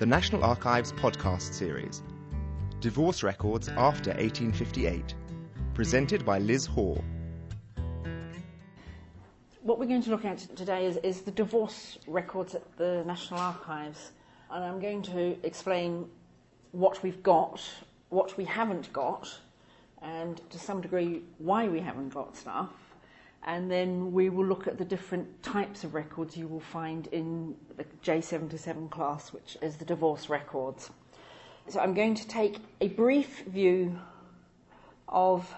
the National Archives podcast series Divorce Records After 1858, presented by Liz Hoare. What we're going to look at today is, is the divorce records at the National Archives, and I'm going to explain what we've got, what we haven't got, and to some degree why we haven't got stuff. And then we will look at the different types of records you will find in the J77 class, which is the divorce records. So I'm going to take a brief view of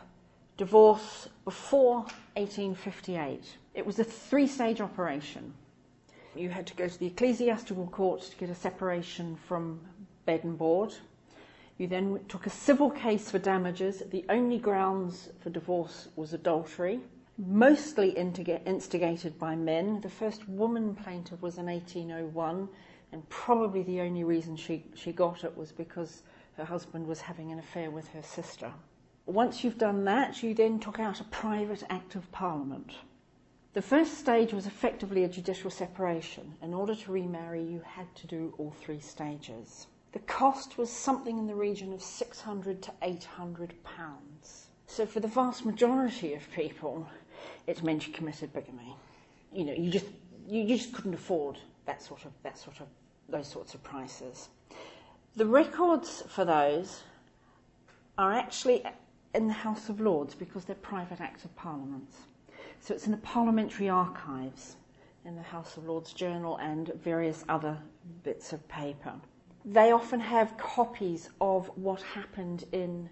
divorce before 1858. It was a three stage operation. You had to go to the ecclesiastical court to get a separation from bed and board. You then took a civil case for damages. The only grounds for divorce was adultery, mostly instigated by men. The first woman plaintiff was in 1801, and probably the only reason she, she got it was because her husband was having an affair with her sister. Once you've done that, you then took out a private act of parliament. The first stage was effectively a judicial separation. In order to remarry, you had to do all three stages. The cost was something in the region of 600 to 800 pounds. So for the vast majority of people, it meant you committed bigamy. You know, you just you just couldn't afford that sort of that sort of those sorts of prices. The records for those are actually in the House of Lords because they're private acts of Parliament. So it's in the parliamentary archives in the House of Lords Journal and various other bits of paper they often have copies of what happened in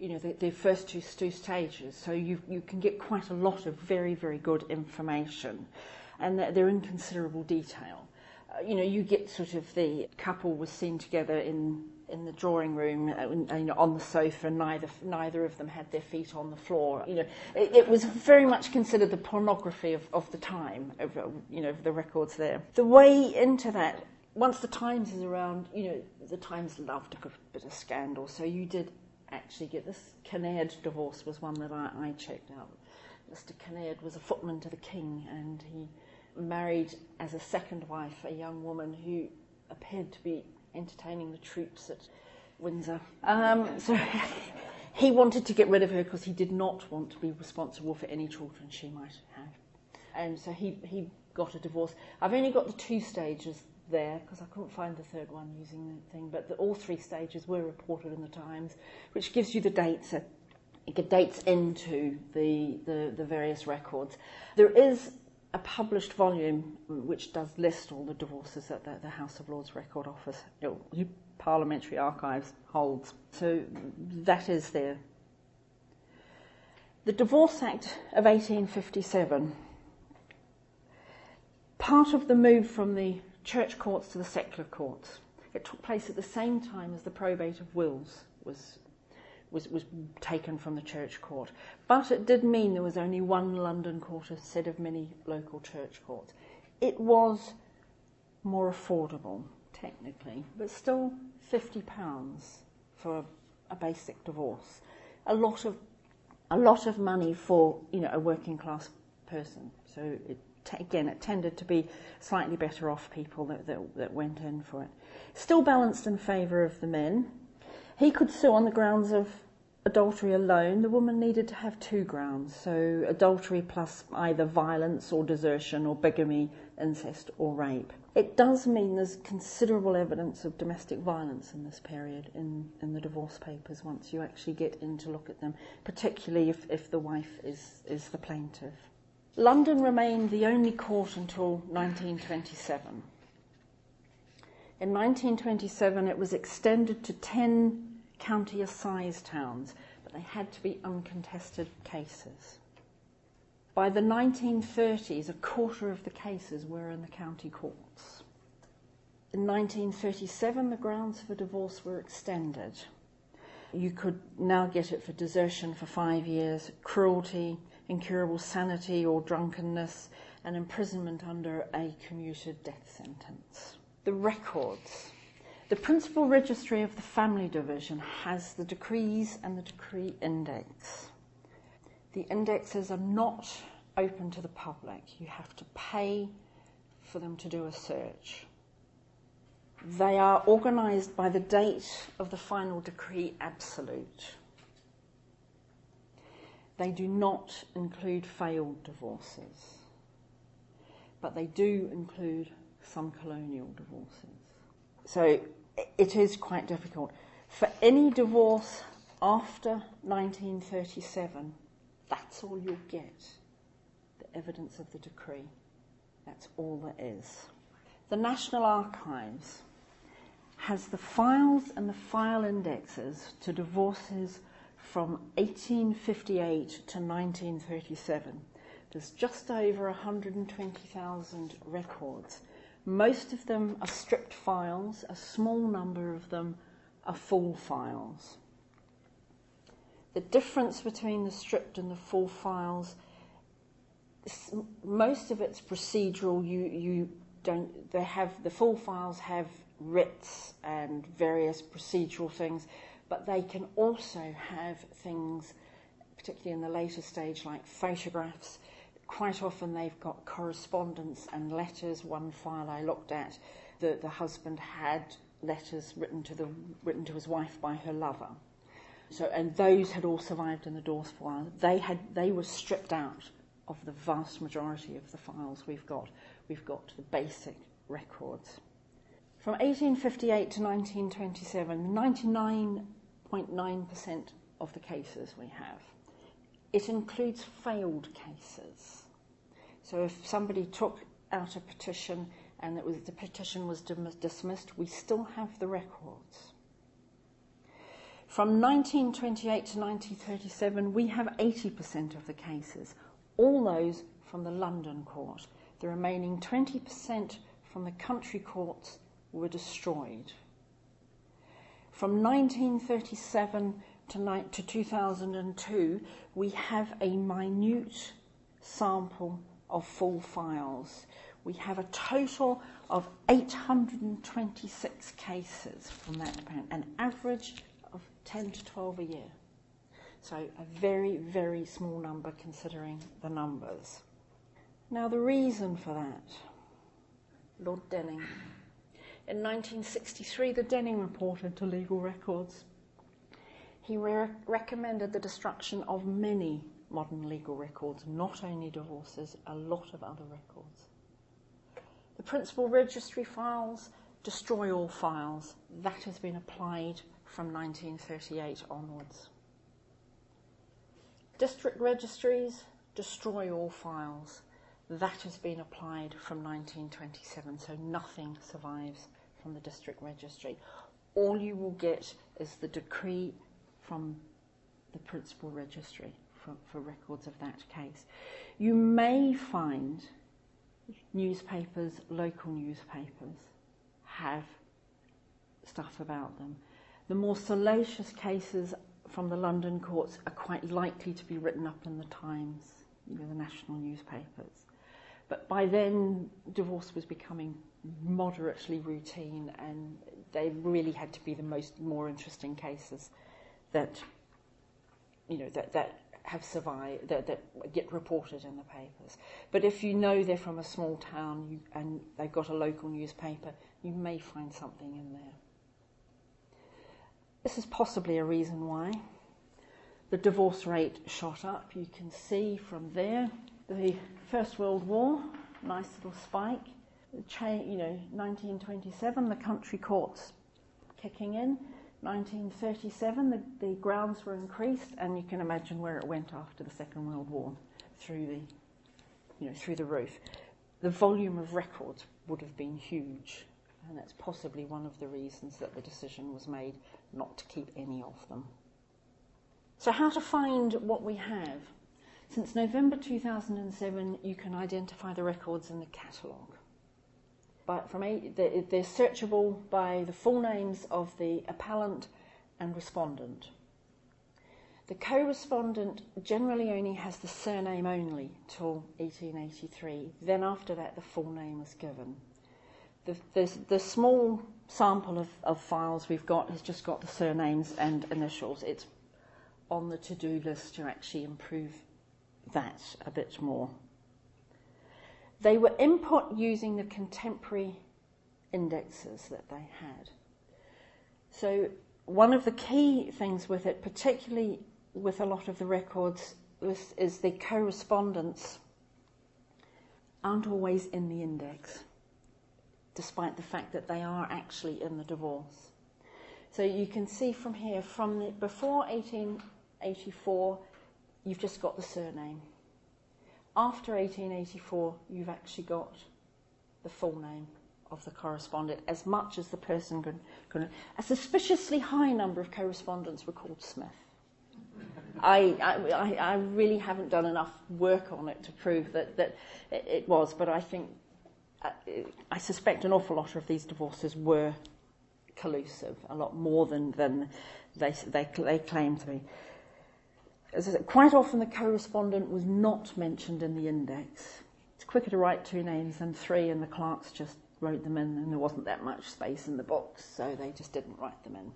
you know the, the first two, two stages so you, you can get quite a lot of very very good information and they're, they're in considerable detail uh, you know you get sort of the couple was seen together in in the drawing room, uh, you know, on the sofa, neither neither of them had their feet on the floor. You know, it, it was very much considered the pornography of, of the time, of, you know, the records there. The way into that once the Times is around, you know, the Times loved a bit of scandal, so you did actually get this. Kinnaird divorce was one that I, I checked out. Mr. Kinnaird was a footman to the king, and he married as a second wife a young woman who appeared to be entertaining the troops at Windsor. Um, so he wanted to get rid of her because he did not want to be responsible for any children she might have. And so he, he got a divorce. I've only got the two stages there because I couldn't find the third one using the thing, but the, all three stages were reported in the Times, which gives you the dates. It dates into the, the, the various records. There is a published volume which does list all the divorces that the, the House of Lords Record Office, oh, you know, Parliamentary Archives holds. So that is there. The Divorce Act of 1857, part of the move from the church courts to the secular courts. It took place at the same time as the probate of wills was, was, was taken from the church court. But it did mean there was only one London court instead of many local church courts. It was more affordable, technically, but still £50 for a, a basic divorce. A lot of a lot of money for you know a working class person. So it again, it tended to be slightly better off people that, that, that went in for it. Still balanced in favour of the men. He could sue on the grounds of adultery alone. The woman needed to have two grounds, so adultery plus either violence or desertion or bigamy, incest or rape. It does mean there's considerable evidence of domestic violence in this period in, in the divorce papers once you actually get in to look at them, particularly if, if the wife is, is the plaintiff. London remained the only court until 1927. In 1927, it was extended to 10 county assize towns, but they had to be uncontested cases. By the 1930s, a quarter of the cases were in the county courts. In 1937, the grounds for divorce were extended. You could now get it for desertion for five years, cruelty, incurable sanity or drunkenness, and imprisonment under a commuted death sentence. The records. The principal registry of the family division has the decrees and the decree index. The indexes are not open to the public. You have to pay for them to do a search. They are organised by the date of the final decree absolute. They do not include failed divorces, but they do include some colonial divorces. So it is quite difficult. For any divorce after 1937, that's all you'll get the evidence of the decree. That's all there is. The National Archives has the files and the file indexes to divorces from 1858 to 1937. There's just over 120,000 records. Most of them are stripped files, a small number of them are full files. The difference between the stripped and the full files, most of it's procedural. You, you don't, they have, the full files have writs and various procedural things, but they can also have things, particularly in the later stage, like photographs. Quite often they've got correspondence and letters. One file I looked at, the, the husband had letters written to, the, written to his wife by her lover. So, and those had all survived in the Dawes file. They, had, they were stripped out of the vast majority of the files we've got. We've got the basic records. From 1858 to 1927, 99.9% of the cases we have. It includes failed cases. So if somebody took out a petition and was, the petition was dismissed, we still have the records. From 1928 to 1937, we have 80% of the cases, all those from the London court. The remaining 20% from the country courts were destroyed. From 1937 to, to 2002, we have a minute sample of full files. We have a total of 826 cases from that department, an average of 10 to 12 a year. So a very, very small number considering the numbers. Now, the reason for that, Lord Denning. In 1963, the Denning report into legal records. He re- recommended the destruction of many modern legal records, not only divorces, a lot of other records. The principal registry files destroy all files. That has been applied from 1938 onwards. District registries destroy all files. That has been applied from 1927, so nothing survives from the district registry. All you will get is the decree from the principal registry for, for records of that case. You may find newspapers, local newspapers, have stuff about them. The more salacious cases from the London courts are quite likely to be written up in the Times, you know, the national newspapers. But by then, divorce was becoming moderately routine, and they really had to be the most more interesting cases that you know that that have survived that, that get reported in the papers. But if you know they're from a small town you, and they've got a local newspaper, you may find something in there. This is possibly a reason why the divorce rate shot up. You can see from there the First World War, nice little spike. You know, 1927, the country courts kicking in. 1937, the, the grounds were increased, and you can imagine where it went after the Second World War, through the, you know, through the roof. The volume of records would have been huge, and that's possibly one of the reasons that the decision was made not to keep any of them. So, how to find what we have? Since November 2007, you can identify the records in the catalogue. But from a, they're, searchable by the full names of the appellant and respondent. The co-respondent generally only has the surname only till 1883. Then after that, the full name is given. The, the, the small sample of, of files we've got has just got the surnames and initials. It's on the to-do list to actually improve that a bit more. They were input using the contemporary indexes that they had. So, one of the key things with it, particularly with a lot of the records, is, is the correspondence aren't always in the index, despite the fact that they are actually in the divorce. So you can see from here, from the, before 1884, you've just got the surname. After 1884, you've actually got the full name of the correspondent, as much as the person could. a suspiciously high number of correspondents were called Smith. I, I, I, really haven't done enough work on it to prove that, that it was, but I think, uh, I suspect an awful lot of these divorces were collusive, a lot more than, than they, they, they claim to be. Said, quite often the correspondent was not mentioned in the index. It's quicker to write two names than three, and the clerks just wrote them in, and there wasn't that much space in the box, so they just didn't write them in.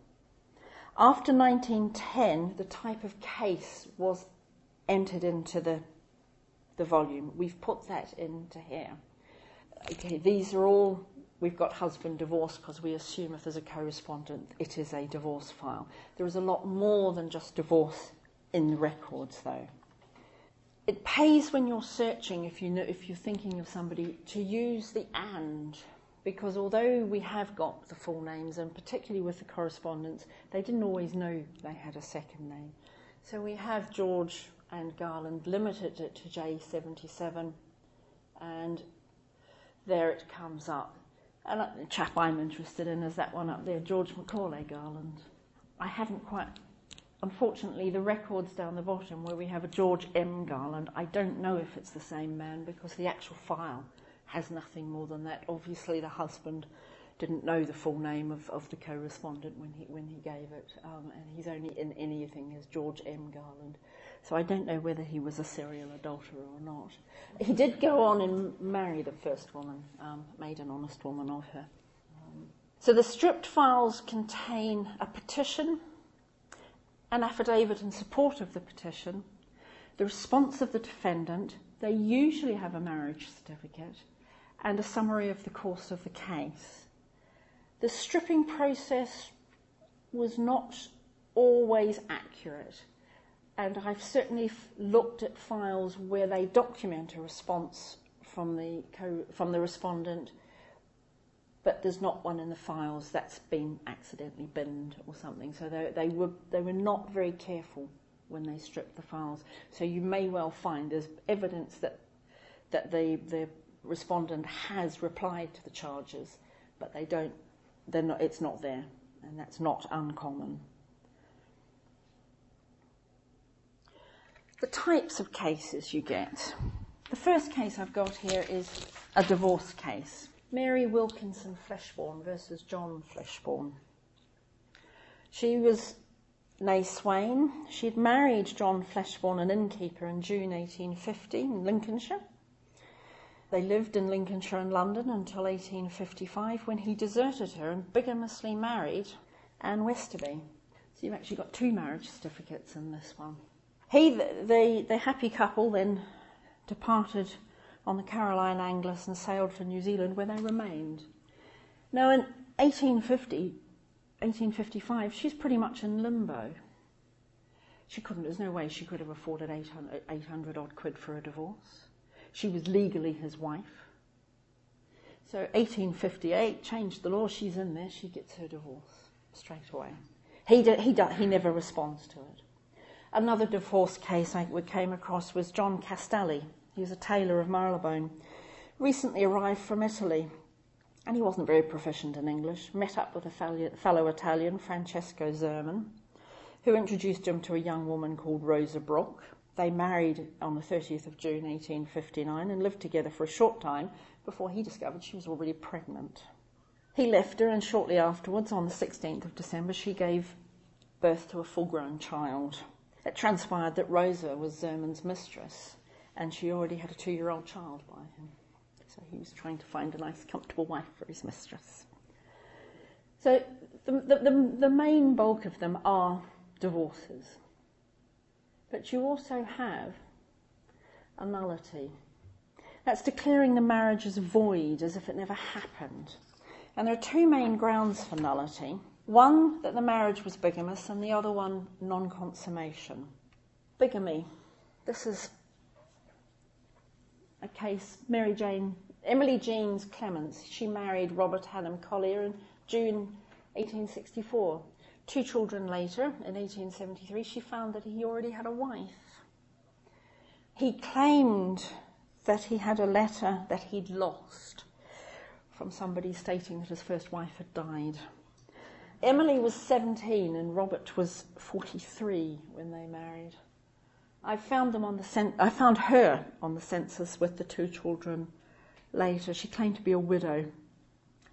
After 1910, the type of case was entered into the, the volume. We've put that into here. Okay, these are all, we've got husband divorce because we assume if there's a correspondent, it is a divorce file. There is a lot more than just divorce in the records, though. It pays when you're searching, if, you know, if you're thinking of somebody, to use the and because although we have got the full names, and particularly with the correspondence, they didn't always know they had a second name. So we have George and Garland limited it to J77, and there it comes up. And the chap I'm interested in is that one up there, George Macaulay Garland. I haven't quite, unfortunately, the records down the bottom where we have a George M. Garland, I don't know if it's the same man because the actual file has nothing more than that. Obviously, the husband didn't know the full name of, of the correspondent when he when he gave it, um, and he's only in anything as George M. Garland. So I don't know whether he was a serial adulterer or not. He did go on and marry the first woman, um, made an honest woman of her. Um, so the stripped files contain a petition, an affidavit in support of the petition, the response of the defendant. They usually have a marriage certificate and a summary of the course of the case. The stripping process was not always accurate, and I've certainly looked at files where they document a response from the, co- from the respondent, but there's not one in the files that's been accidentally binned or something. So they, they, were, they were not very careful when they stripped the files. So you may well find there's evidence that, that the, the respondent has replied to the charges, but they don't, they're not, it's not there, and that's not uncommon. The types of cases you get. The first case I've got here is a divorce case. Mary Wilkinson Fleshborn versus John Fleshborn. She was née Swain. She'd married John Fleshborn, an innkeeper, in June 1850 in Lincolnshire. They lived in Lincolnshire and London until 1855 when he deserted her and bigamously married Anne Westerby. So you've actually got two marriage certificates in this one. He, the, the happy couple, then departed on the Caroline Angelus and sailed for New Zealand where they remained. Now in 1850, 1855, she's pretty much in limbo. She couldn't, there's no way she could have afforded 800, 800 odd quid for a divorce. She was legally his wife. So 1858 changed the law. She's in there. She gets her divorce straight away. He, did, he, did, he never responds to it. Another divorce case I came across was John Castelli. He was a tailor of Marylebone. Recently arrived from Italy, and he wasn't very proficient in English. Met up with a fellow Italian, Francesco Zerman, who introduced him to a young woman called Rosa Brooke. They married on the 30th of June 1859 and lived together for a short time before he discovered she was already pregnant. He left her, and shortly afterwards, on the 16th of December, she gave birth to a full grown child. It transpired that Rosa was Zerman's mistress, and she already had a two year old child by him. So he was trying to find a nice, comfortable wife for his mistress. So the, the, the, the main bulk of them are divorces. But you also have a nullity. That's declaring the marriage as void, as if it never happened. And there are two main grounds for nullity one, that the marriage was bigamous, and the other one, non consummation. Bigamy. This is a case, Mary Jane, Emily James Clements. She married Robert Hannam Collier in June 1864. Two children later, in 1873, she found that he already had a wife. He claimed that he had a letter that he'd lost from somebody stating that his first wife had died. Emily was 17 and Robert was 43 when they married. I found them on the I found her on the census with the two children later. She claimed to be a widow,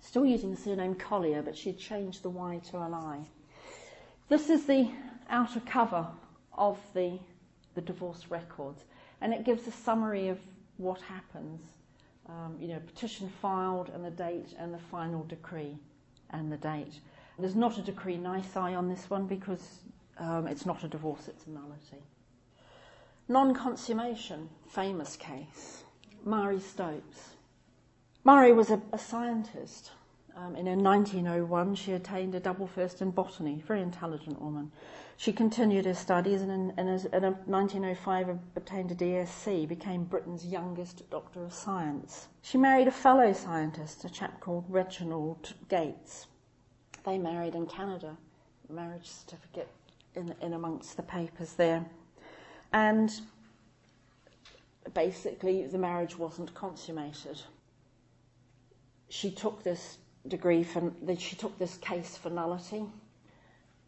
still using the surname Collier, but she'd changed the Y to an I. This is the outer cover of the, the divorce records, and it gives a summary of what happens. Um, you know, petition filed and the date and the final decree and the date. There's not a decree nisi on this one because um, it's not a divorce, it's a nullity. Non consummation, famous case. Marie Stopes. Marie was a, a scientist. Um, in 1901, she attained a double first in botany, very intelligent woman. She continued her studies and in, in, in 1905 obtained a DSc, became Britain's youngest Doctor of Science. She married a fellow scientist, a chap called Reginald Gates. They married in Canada, marriage certificate in, in amongst the papers there. And basically, the marriage wasn't consummated. She took this degree for, she took this case for nullity.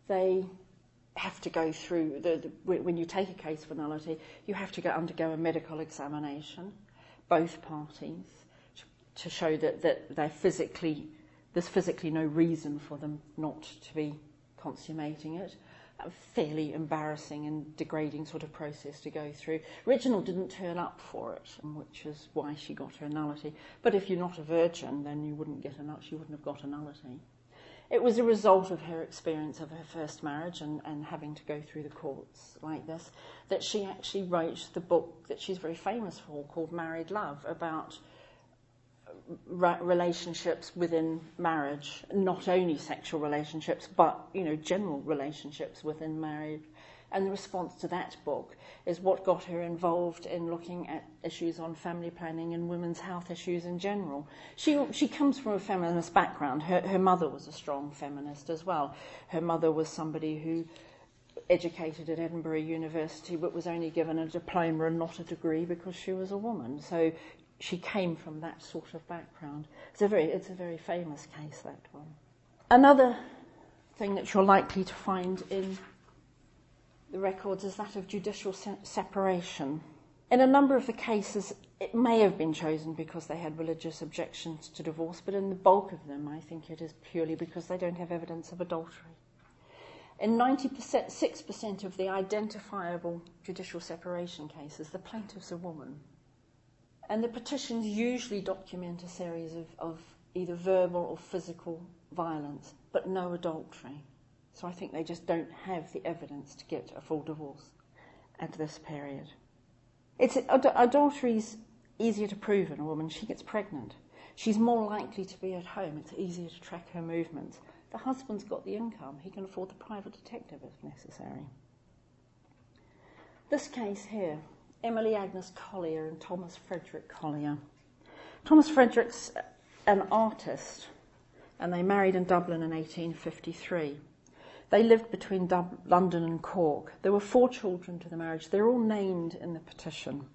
They have to go through the, the, when you take a case for nullity, you have to go undergo a medical examination, both parties, to, to show that, that they're physically there's physically no reason for them not to be consummating it. Fairly embarrassing and degrading sort of process to go through. Reginald didn't turn up for it, which is why she got her nullity. But if you're not a virgin, then you wouldn't get a nullity. She wouldn't have got a nullity. It was a result of her experience of her first marriage and, and having to go through the courts like this that she actually wrote the book that she's very famous for called Married Love about relationships within marriage, not only sexual relationships, but you know general relationships within marriage. And the response to that book is what got her involved in looking at issues on family planning and women's health issues in general. She she comes from a feminist background. Her her mother was a strong feminist as well. Her mother was somebody who educated at Edinburgh University but was only given a diploma and not a degree because she was a woman. So she came from that sort of background. It's a very, it's a very famous case, that one. Another thing that you're likely to find in the records is that of judicial se- separation. In a number of the cases, it may have been chosen because they had religious objections to divorce, but in the bulk of them, I think it is purely because they don't have evidence of adultery. In 96% 6% of the identifiable judicial separation cases, the plaintiff's a woman. And the petitions usually document a series of, of either verbal or physical violence, but no adultery. So I think they just don't have the evidence to get a full divorce at this period. It's, ad- adultery's easier to prove in a woman. She gets pregnant. She's more likely to be at home. It's easier to track her movements. The husband's got the income. He can afford the private detective if necessary. This case here Emily Agnes Collier and Thomas Frederick Collier. Thomas Frederick's an artist, and they married in Dublin in 1853. They lived between Dub- London and Cork. There were four children to the marriage. They're all named in the petition.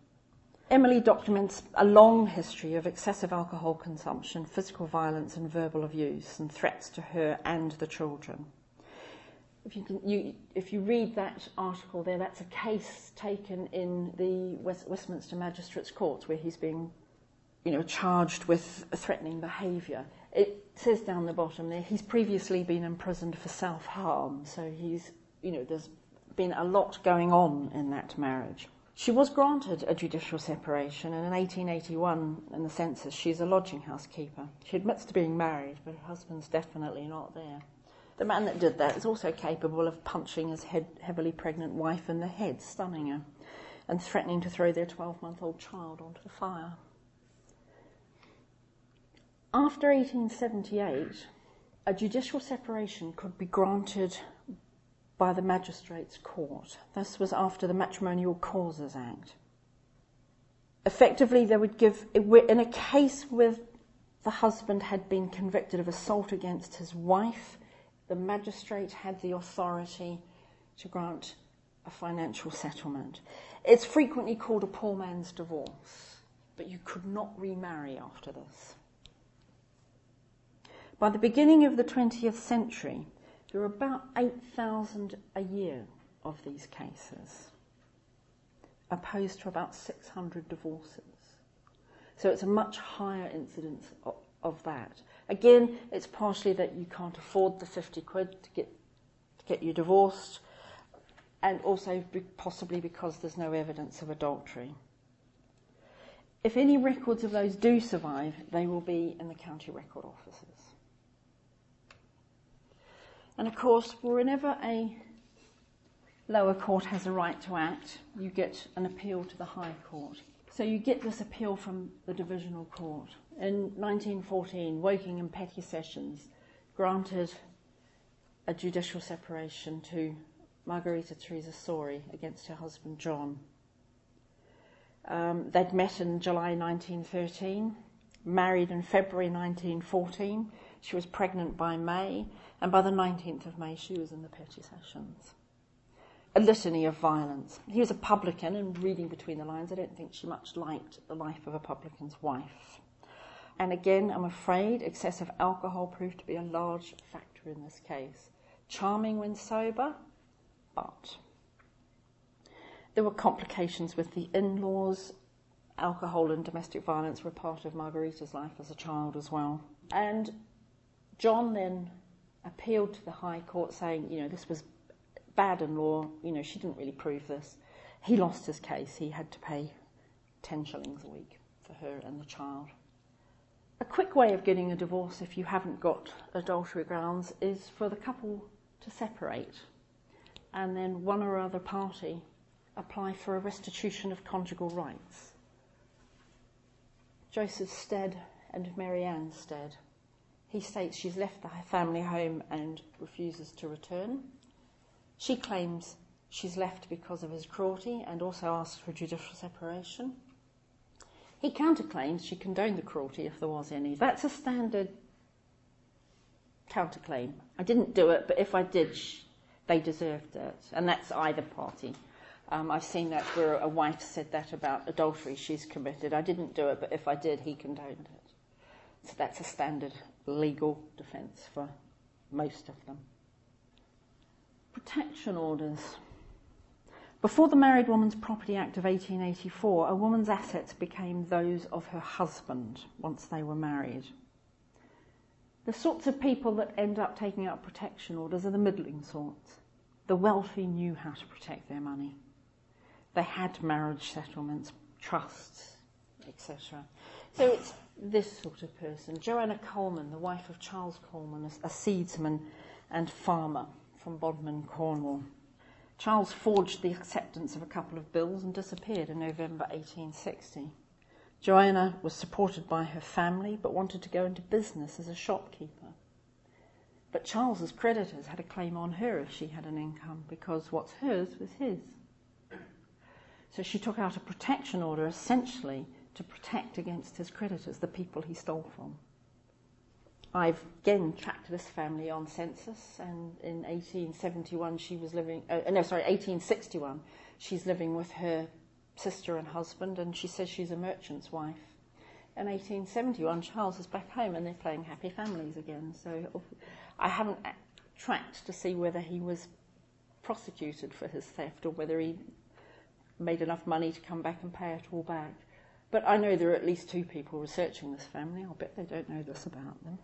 Emily documents a long history of excessive alcohol consumption, physical violence, and verbal abuse, and threats to her and the children if you, can, you, if you read that article there, that's a case taken in the West, Westminster Magistrates Court where he's being, you know, charged with threatening behaviour. It says down the bottom there he's previously been imprisoned for self-harm, so he's, you know, there's been a lot going on in that marriage. She was granted a judicial separation, and in 1881, in the census, she's a lodging house keeper. She admits to being married, but her husband's definitely not there. The man that did that is also capable of punching his head, heavily pregnant wife in the head, stunning her, and threatening to throw their 12 month old child onto the fire. After 1878, a judicial separation could be granted by the magistrates' court. This was after the Matrimonial Causes Act. Effectively, they would give, in a case where the husband had been convicted of assault against his wife, the magistrate had the authority to grant a financial settlement. It's frequently called a poor man's divorce, but you could not remarry after this. By the beginning of the 20th century, there were about 8,000 a year of these cases, opposed to about 600 divorces. So it's a much higher incidence of, of that. Again, it's partially that you can't afford the 50 quid to get, to get you divorced, and also possibly because there's no evidence of adultery. If any records of those do survive, they will be in the county record offices. And of course, whenever a lower court has a right to act, you get an appeal to the High Court. So you get this appeal from the Divisional Court. In 1914, Woking and Petty Sessions granted a judicial separation to Margarita Teresa Sori against her husband John. Um, they'd met in July 1913, married in February 1914. She was pregnant by May, and by the 19th of May, she was in the Petty Sessions a litany of violence. He was a publican, and reading between the lines, I don't think she much liked the life of a publican's wife. And again, I'm afraid excessive alcohol proved to be a large factor in this case. Charming when sober, but there were complications with the in laws. Alcohol and domestic violence were part of Margarita's life as a child as well. And John then appealed to the High Court saying, you know, this was bad in law, you know, she didn't really prove this. He lost his case. He had to pay 10 shillings a week for her and the child. A quick way of getting a divorce if you haven't got adultery grounds is for the couple to separate and then one or other party apply for a restitution of conjugal rights. Joseph Stead and Mary Ann Stead. He states she's left the family home and refuses to return. She claims she's left because of his cruelty and also asks for judicial separation. He counterclaims she condoned the cruelty if there was any. That's a standard counterclaim. I didn't do it, but if I did, they deserved it. And that's either party. Um, I've seen that where a wife said that about adultery she's committed. I didn't do it, but if I did, he condoned it. So that's a standard legal defence for most of them protection orders. Before the Married Woman's Property Act of 1884, a woman's assets became those of her husband once they were married. The sorts of people that end up taking up protection orders are the middling sorts. The wealthy knew how to protect their money. They had marriage settlements, trusts, etc. So it's this sort of person. Joanna Coleman, the wife of Charles Coleman, a seedsman and farmer from Bodmin, Cornwall. Charles forged the acceptance of a couple of bills and disappeared in November 1860. Joanna was supported by her family but wanted to go into business as a shopkeeper. But Charles's creditors had a claim on her if she had an income because what's hers was his. So she took out a protection order essentially to protect against his creditors, the people he stole from. I've again tracked this family on census, and in 1871 she was living, uh, no, sorry, 1861, she's living with her sister and husband, and she says she's a merchant's wife. In 1871, Charles is back home and they're playing Happy Families again. So I haven't tracked to see whether he was prosecuted for his theft or whether he made enough money to come back and pay it all back. But I know there are at least two people researching this family. I'll bet they don't know this about them.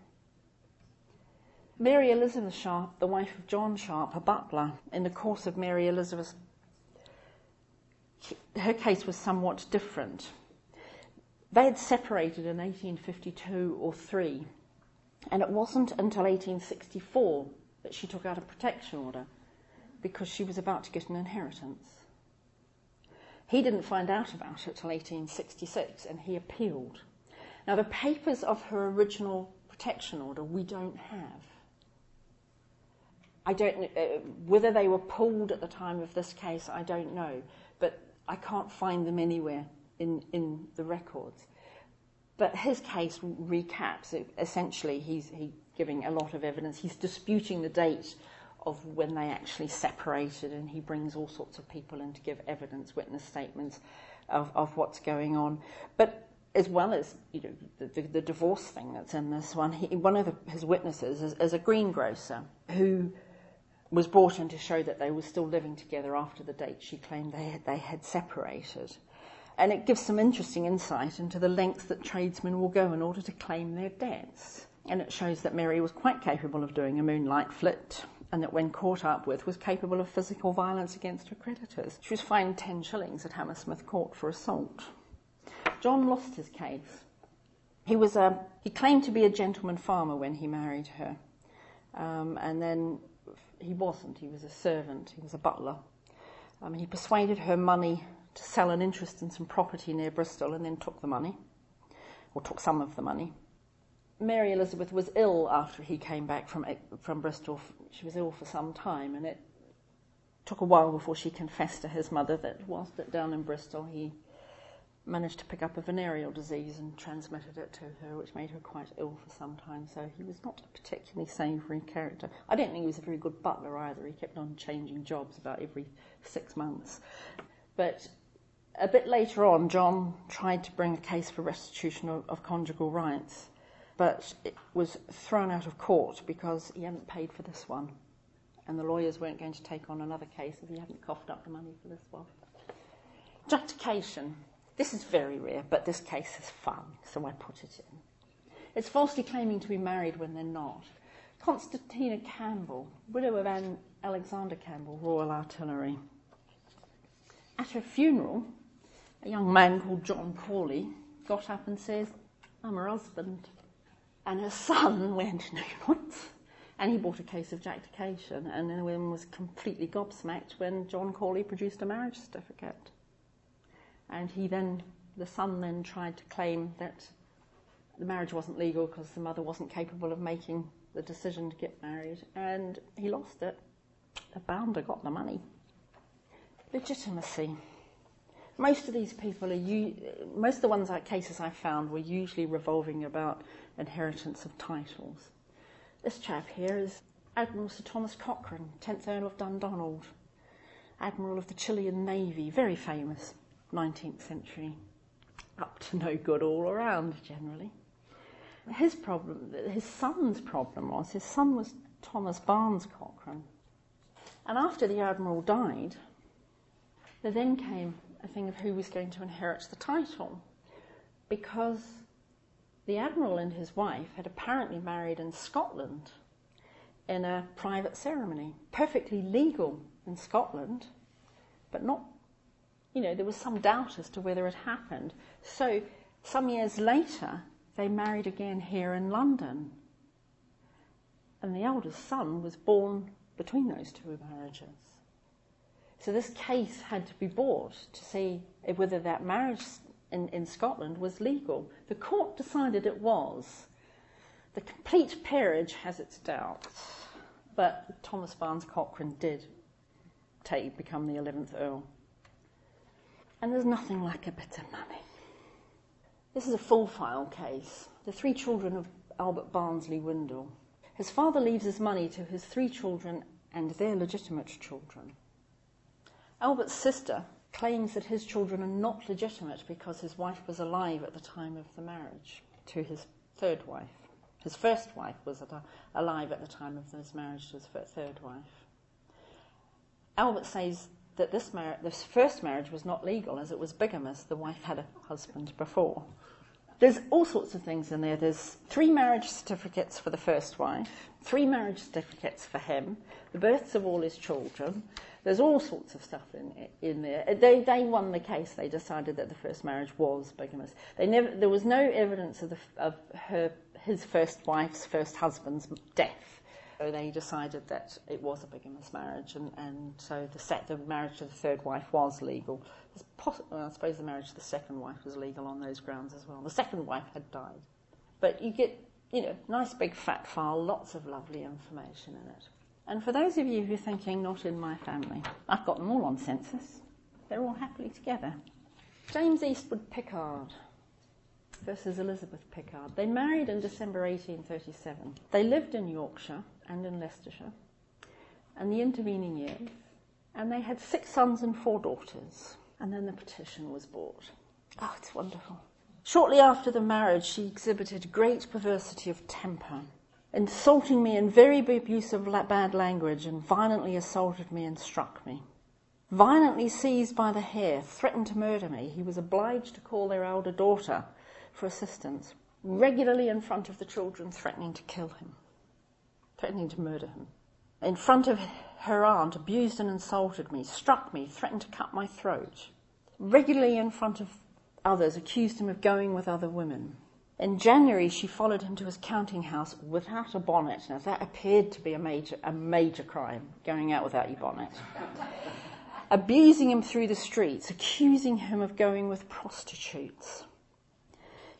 Mary Elizabeth Sharp, the wife of John Sharp, a butler, in the course of Mary Elizabeth's, her case was somewhat different. They had separated in 1852 or 3, and it wasn't until 1864 that she took out a protection order because she was about to get an inheritance. He didn't find out about it till 1866 and he appealed. Now, the papers of her original protection order we don't have. I don't uh, whether they were pulled at the time of this case. I don't know, but I can't find them anywhere in in the records. But his case recaps. Essentially, he's he giving a lot of evidence. He's disputing the date of when they actually separated, and he brings all sorts of people in to give evidence, witness statements of, of what's going on. But as well as you know the, the, the divorce thing that's in this one, he, one of the, his witnesses is, is a greengrocer who was brought in to show that they were still living together after the date she claimed they had, they had separated. And it gives some interesting insight into the lengths that tradesmen will go in order to claim their debts. And it shows that Mary was quite capable of doing a moonlight flit, and that when caught up with, was capable of physical violence against her creditors. She was fined 10 shillings at Hammersmith Court for assault. John lost his case. He, was a, he claimed to be a gentleman farmer when he married her, um, and then he wasn't. He was a servant, he was a butler. Um, he persuaded her money to sell an interest in some property near Bristol and then took the money, or took some of the money. Mary Elizabeth was ill after he came back from, from Bristol. She was ill for some time, and it took a while before she confessed to his mother that whilst down in Bristol, he managed to pick up a venereal disease and transmitted it to her, which made her quite ill for some time. So he was not a particularly savoury character. I don't think he was a very good butler either. He kept on changing jobs about every six months. But a bit later on, John tried to bring a case for restitution of, of conjugal rights but it was thrown out of court because he hadn't paid for this one. And the lawyers weren't going to take on another case if he hadn't coughed up the money for this one. Jactitation. This is very rare, but this case is fun, so I put it in. It's falsely claiming to be married when they're not. Constantina Campbell, widow of Anne Alexander Campbell, Royal Artillery. At her funeral, a young man called John Crawley got up and says, I'm her husband. And her son went, no, you're not. And he bought a case of jactitation and the woman was completely gobsmacked when John Crawley produced a marriage certificate. And he then, the son then tried to claim that the marriage wasn't legal because the mother wasn't capable of making the decision to get married. And he lost it. The bounder got the money. Legitimacy. Most of these people are, you most of the ones like cases I found were usually revolving about inheritance of titles. This chap here is Admiral Sir Thomas Cochrane, 10th Earl of Dundonald, Admiral of the Chilean Navy, very famous, 19th century, up to no good all around generally. His problem, his son's problem was, his son was Thomas Barnes Cochrane. And after the Admiral died, there then came a thing of who was going to inherit the title. Because the Admiral and his wife had apparently married in Scotland in a private ceremony, perfectly legal in Scotland, but not, you know, there was some doubt as to whether it happened. So some years later, they married again here in London. And the eldest son was born between those two marriages. So this case had to be brought to see whether that marriage in, in Scotland was legal. The court decided it was. The complete peerage has its doubts, but Thomas Barnes Cochrane did take, become the 11th Earl. And there's nothing like a bit of money. This is a full file case. The three children of Albert Barnsley Windle. His father leaves his money to his three children and their legitimate children. Albert's sister claims that his children are not legitimate because his wife was alive at the time of the marriage to his third wife. His first wife was alive at the time of his marriage to his third wife. Albert says that this, mar- this first marriage was not legal as it was bigamous. The wife had a husband before. There's all sorts of things in there. There's three marriage certificates for the first wife, three marriage certificates for him, the births of all his children, there's all sorts of stuff in, in there. Uh, they, they won the case. They decided that the first marriage was bigamous. They never, there was no evidence of, the, of her, his first wife's first husband's death. So they decided that it was a bigamous marriage, and, and so the, set, the marriage to the third wife was legal. Poss- well, I suppose the marriage to the second wife was legal on those grounds as well. The second wife had died. But you get, you know, nice big fat file, lots of lovely information in it. And for those of you who are thinking, not in my family, I've got them all on census. They're all happily together. James Eastwood Pickard versus Elizabeth Pickard. They married in December 1837. They lived in Yorkshire and in Leicestershire and the intervening years, and they had six sons and four daughters. And then the petition was brought. Oh, it's wonderful. Shortly after the marriage, she exhibited great perversity of temper, insulting me in very abusive bad language, and violently assaulted me and struck me. Violently seized by the hair, threatened to murder me. He was obliged to call their elder daughter for assistance, regularly in front of the children, threatening to kill him, threatening to murder him. In front of her aunt, abused and insulted me, struck me, threatened to cut my throat. Regularly in front of others, accused him of going with other women. In January, she followed him to his counting house without a bonnet. Now, that appeared to be a major, a major crime, going out without your bonnet. Abusing him through the streets, accusing him of going with prostitutes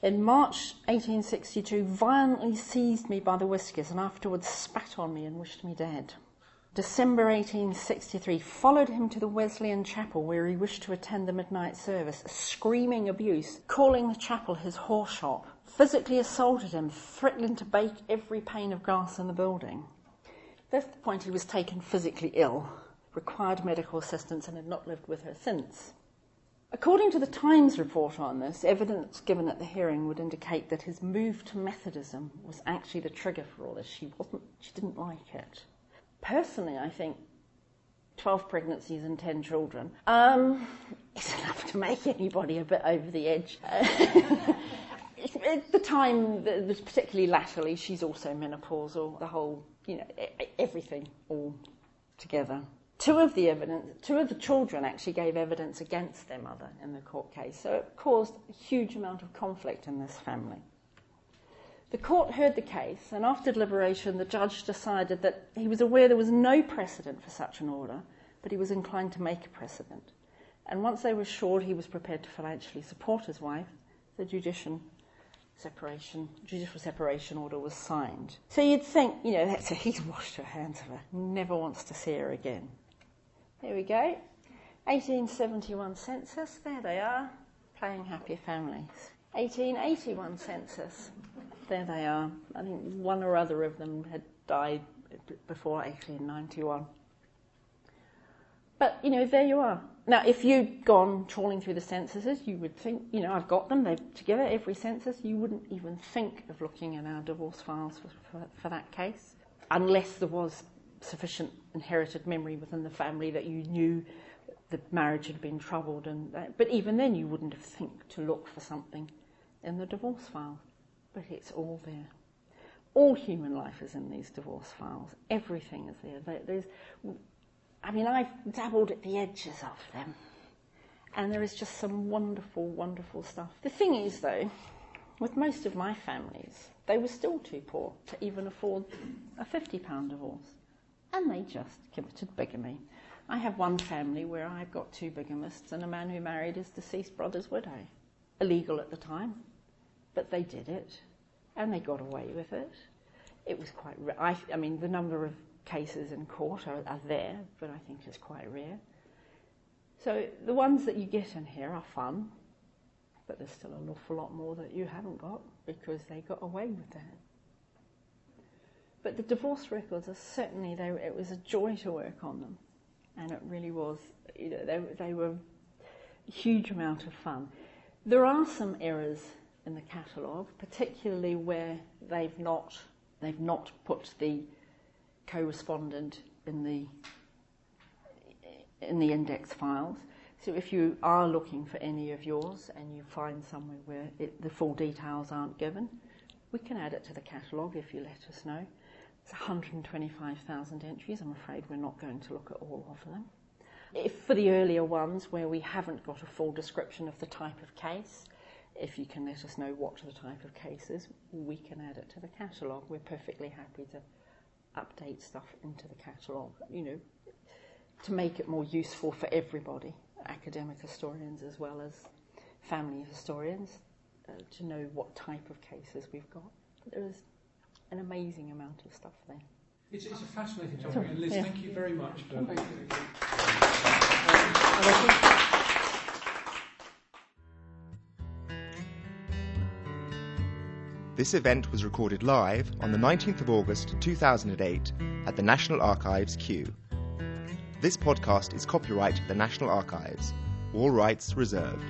in March 1862 violently seized me by the whiskers and afterwards spat on me and wished me dead. December 1863 followed him to the Wesleyan chapel where he wished to attend the midnight service, screaming abuse, calling the chapel his whore shop, physically assaulted him, threatening to break every pane of glass in the building. The point he was taken physically ill, required medical assistance, and had not lived with her since. According to the Times report on this, evidence given at the hearing would indicate that his move to Methodism was actually the trigger for all this. She wasn't, she didn't like it. Personally, I think 12 pregnancies and 10 children um, is enough to make anybody a bit over the edge. at the time, particularly latterly, she's also menopausal, the whole, you know, everything all together. Two of the evidence, two of the children actually gave evidence against their mother in the court case, so it caused a huge amount of conflict in this family. The court heard the case, and after deliberation, the judge decided that he was aware there was no precedent for such an order, but he was inclined to make a precedent. And once they were assured he was prepared to financially support his wife, the judicial separation, judicial separation order was signed. So you'd think, you know, that's a, he's washed her hands of her, never wants to see her again. There we go. 1871 census, there they are, playing happy families. 1881 census, there they are. I think one or other of them had died before 1891. But, you know, there you are. Now, if you'd gone trawling through the censuses, you would think, you know, I've got them, they're together, every census. You wouldn't even think of looking in our divorce files for, for, for that case, unless there was sufficient inherited memory within the family that you knew the marriage had been troubled. And but even then, you wouldn't have think to look for something in the divorce file. But it's all there. All human life is in these divorce files. Everything is there. There's, I mean, I've dabbled at the edges of them, and there is just some wonderful, wonderful stuff. The thing is, though, with most of my families, they were still too poor to even afford a £50 divorce and they just committed bigamy. I have one family where I've got two bigamists and a man who married his deceased brother's widow. Illegal at the time, but they did it and they got away with it. It was quite rare. I, I mean, the number of cases in court are, are there, but I think it's quite rare. So the ones that you get in here are fun, but there's still an awful lot more that you haven't got because they got away with that. But the divorce records are certainly, they, it was a joy to work on them. And it really was, you know, they, they were a huge amount of fun. There are some errors in the catalogue, particularly where they've not, they've not put the co-respondent in the, in the index files. So if you are looking for any of yours and you find somewhere where it, the full details aren't given, we can add it to the catalogue if you let us know. It's 125,000 entries. I'm afraid we're not going to look at all of them. If for the earlier ones where we haven't got a full description of the type of case, if you can let us know what the type of case is, we can add it to the catalogue. We're perfectly happy to update stuff into the catalogue, you know, to make it more useful for everybody, academic historians as well as family historians, uh, to know what type of cases we've got. There is an amazing amount of stuff there. It's, it's a fascinating topic, and Liz, Yeah. thank you very much for. Thank This event was recorded live on the 19th of August 2008 at the National Archives, Kew. This podcast is copyright the National Archives, all rights reserved.